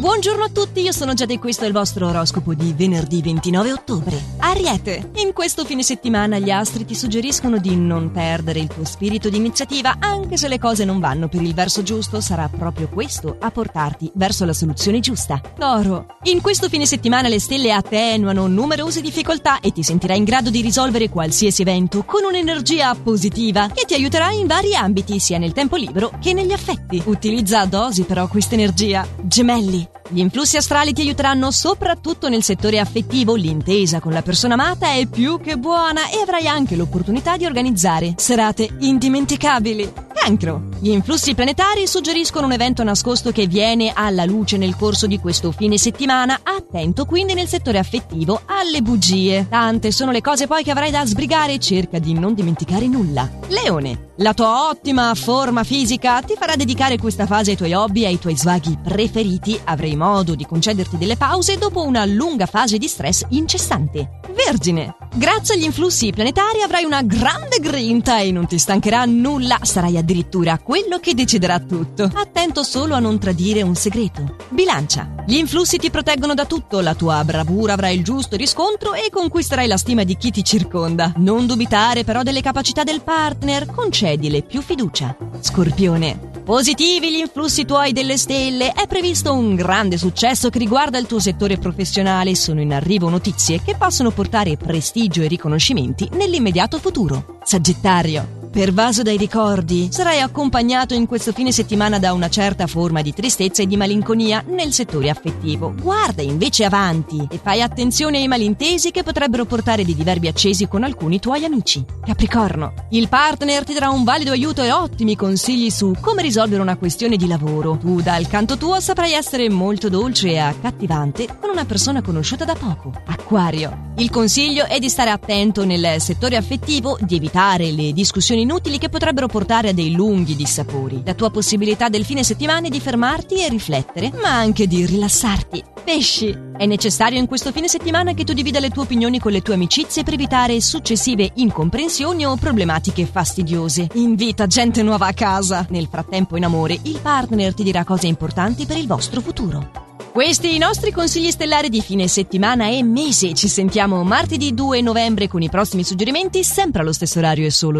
Buongiorno a tutti, io sono Giada e questo è il vostro oroscopo di venerdì 29 ottobre. Ariete, in questo fine settimana gli astri ti suggeriscono di non perdere il tuo spirito di iniziativa, anche se le cose non vanno per il verso giusto, sarà proprio questo a portarti verso la soluzione giusta. Toro, in questo fine settimana le stelle attenuano numerose difficoltà e ti sentirai in grado di risolvere qualsiasi evento con un'energia positiva che ti aiuterà in vari ambiti, sia nel tempo libero che negli affetti. Utilizza a dosi però questa energia. Gemelli, gli influssi astrali ti aiuteranno soprattutto nel settore affettivo, l'intesa con la persona amata è più che buona e avrai anche l'opportunità di organizzare serate indimenticabili. Cancro. Gli influssi planetari suggeriscono un evento nascosto che viene alla luce nel corso di questo fine settimana. Attento quindi nel settore affettivo alle bugie. Tante sono le cose poi che avrai da sbrigare, cerca di non dimenticare nulla. Leone. La tua ottima forma fisica ti farà dedicare questa fase ai tuoi hobby e ai tuoi svaghi preferiti. Avrai modo di concederti delle pause dopo una lunga fase di stress incessante. Vergine. Grazie agli influssi planetari avrai una grande grinta e non ti stancherà nulla, sarai addirittura quello che deciderà tutto. Attento solo a non tradire un segreto. Bilancia. Gli influssi ti proteggono da tutto, la tua bravura avrà il giusto riscontro e conquisterai la stima di chi ti circonda. Non dubitare però delle capacità del partner, concedile più fiducia. Scorpione. Positivi gli influssi tuoi delle stelle, è previsto un grande successo che riguarda il tuo settore professionale, sono in arrivo notizie che possono portare prestigio e riconoscimenti nell'immediato futuro. Sagittario. Pervaso dai ricordi, sarai accompagnato in questo fine settimana da una certa forma di tristezza e di malinconia nel settore affettivo. Guarda invece avanti e fai attenzione ai malintesi che potrebbero portare dei diverbi accesi con alcuni tuoi amici. Capricorno, il partner ti darà un valido aiuto e ottimi consigli su come risolvere una questione di lavoro. Tu dal canto tuo saprai essere molto dolce e accattivante con una persona conosciuta da poco. Acquario, il consiglio è di stare attento nel settore affettivo, di evitare le discussioni inutili che potrebbero portare a dei lunghi dissapori. La tua possibilità del fine settimana è di fermarti e riflettere, ma anche di rilassarti. Pesci! È necessario in questo fine settimana che tu divida le tue opinioni con le tue amicizie per evitare successive incomprensioni o problematiche fastidiose. Invita gente nuova a casa. Nel frattempo, in amore, il partner ti dirà cose importanti per il vostro futuro. Questi i nostri consigli stellari di fine settimana e mese. Ci sentiamo martedì 2 novembre con i prossimi suggerimenti, sempre allo stesso orario e solo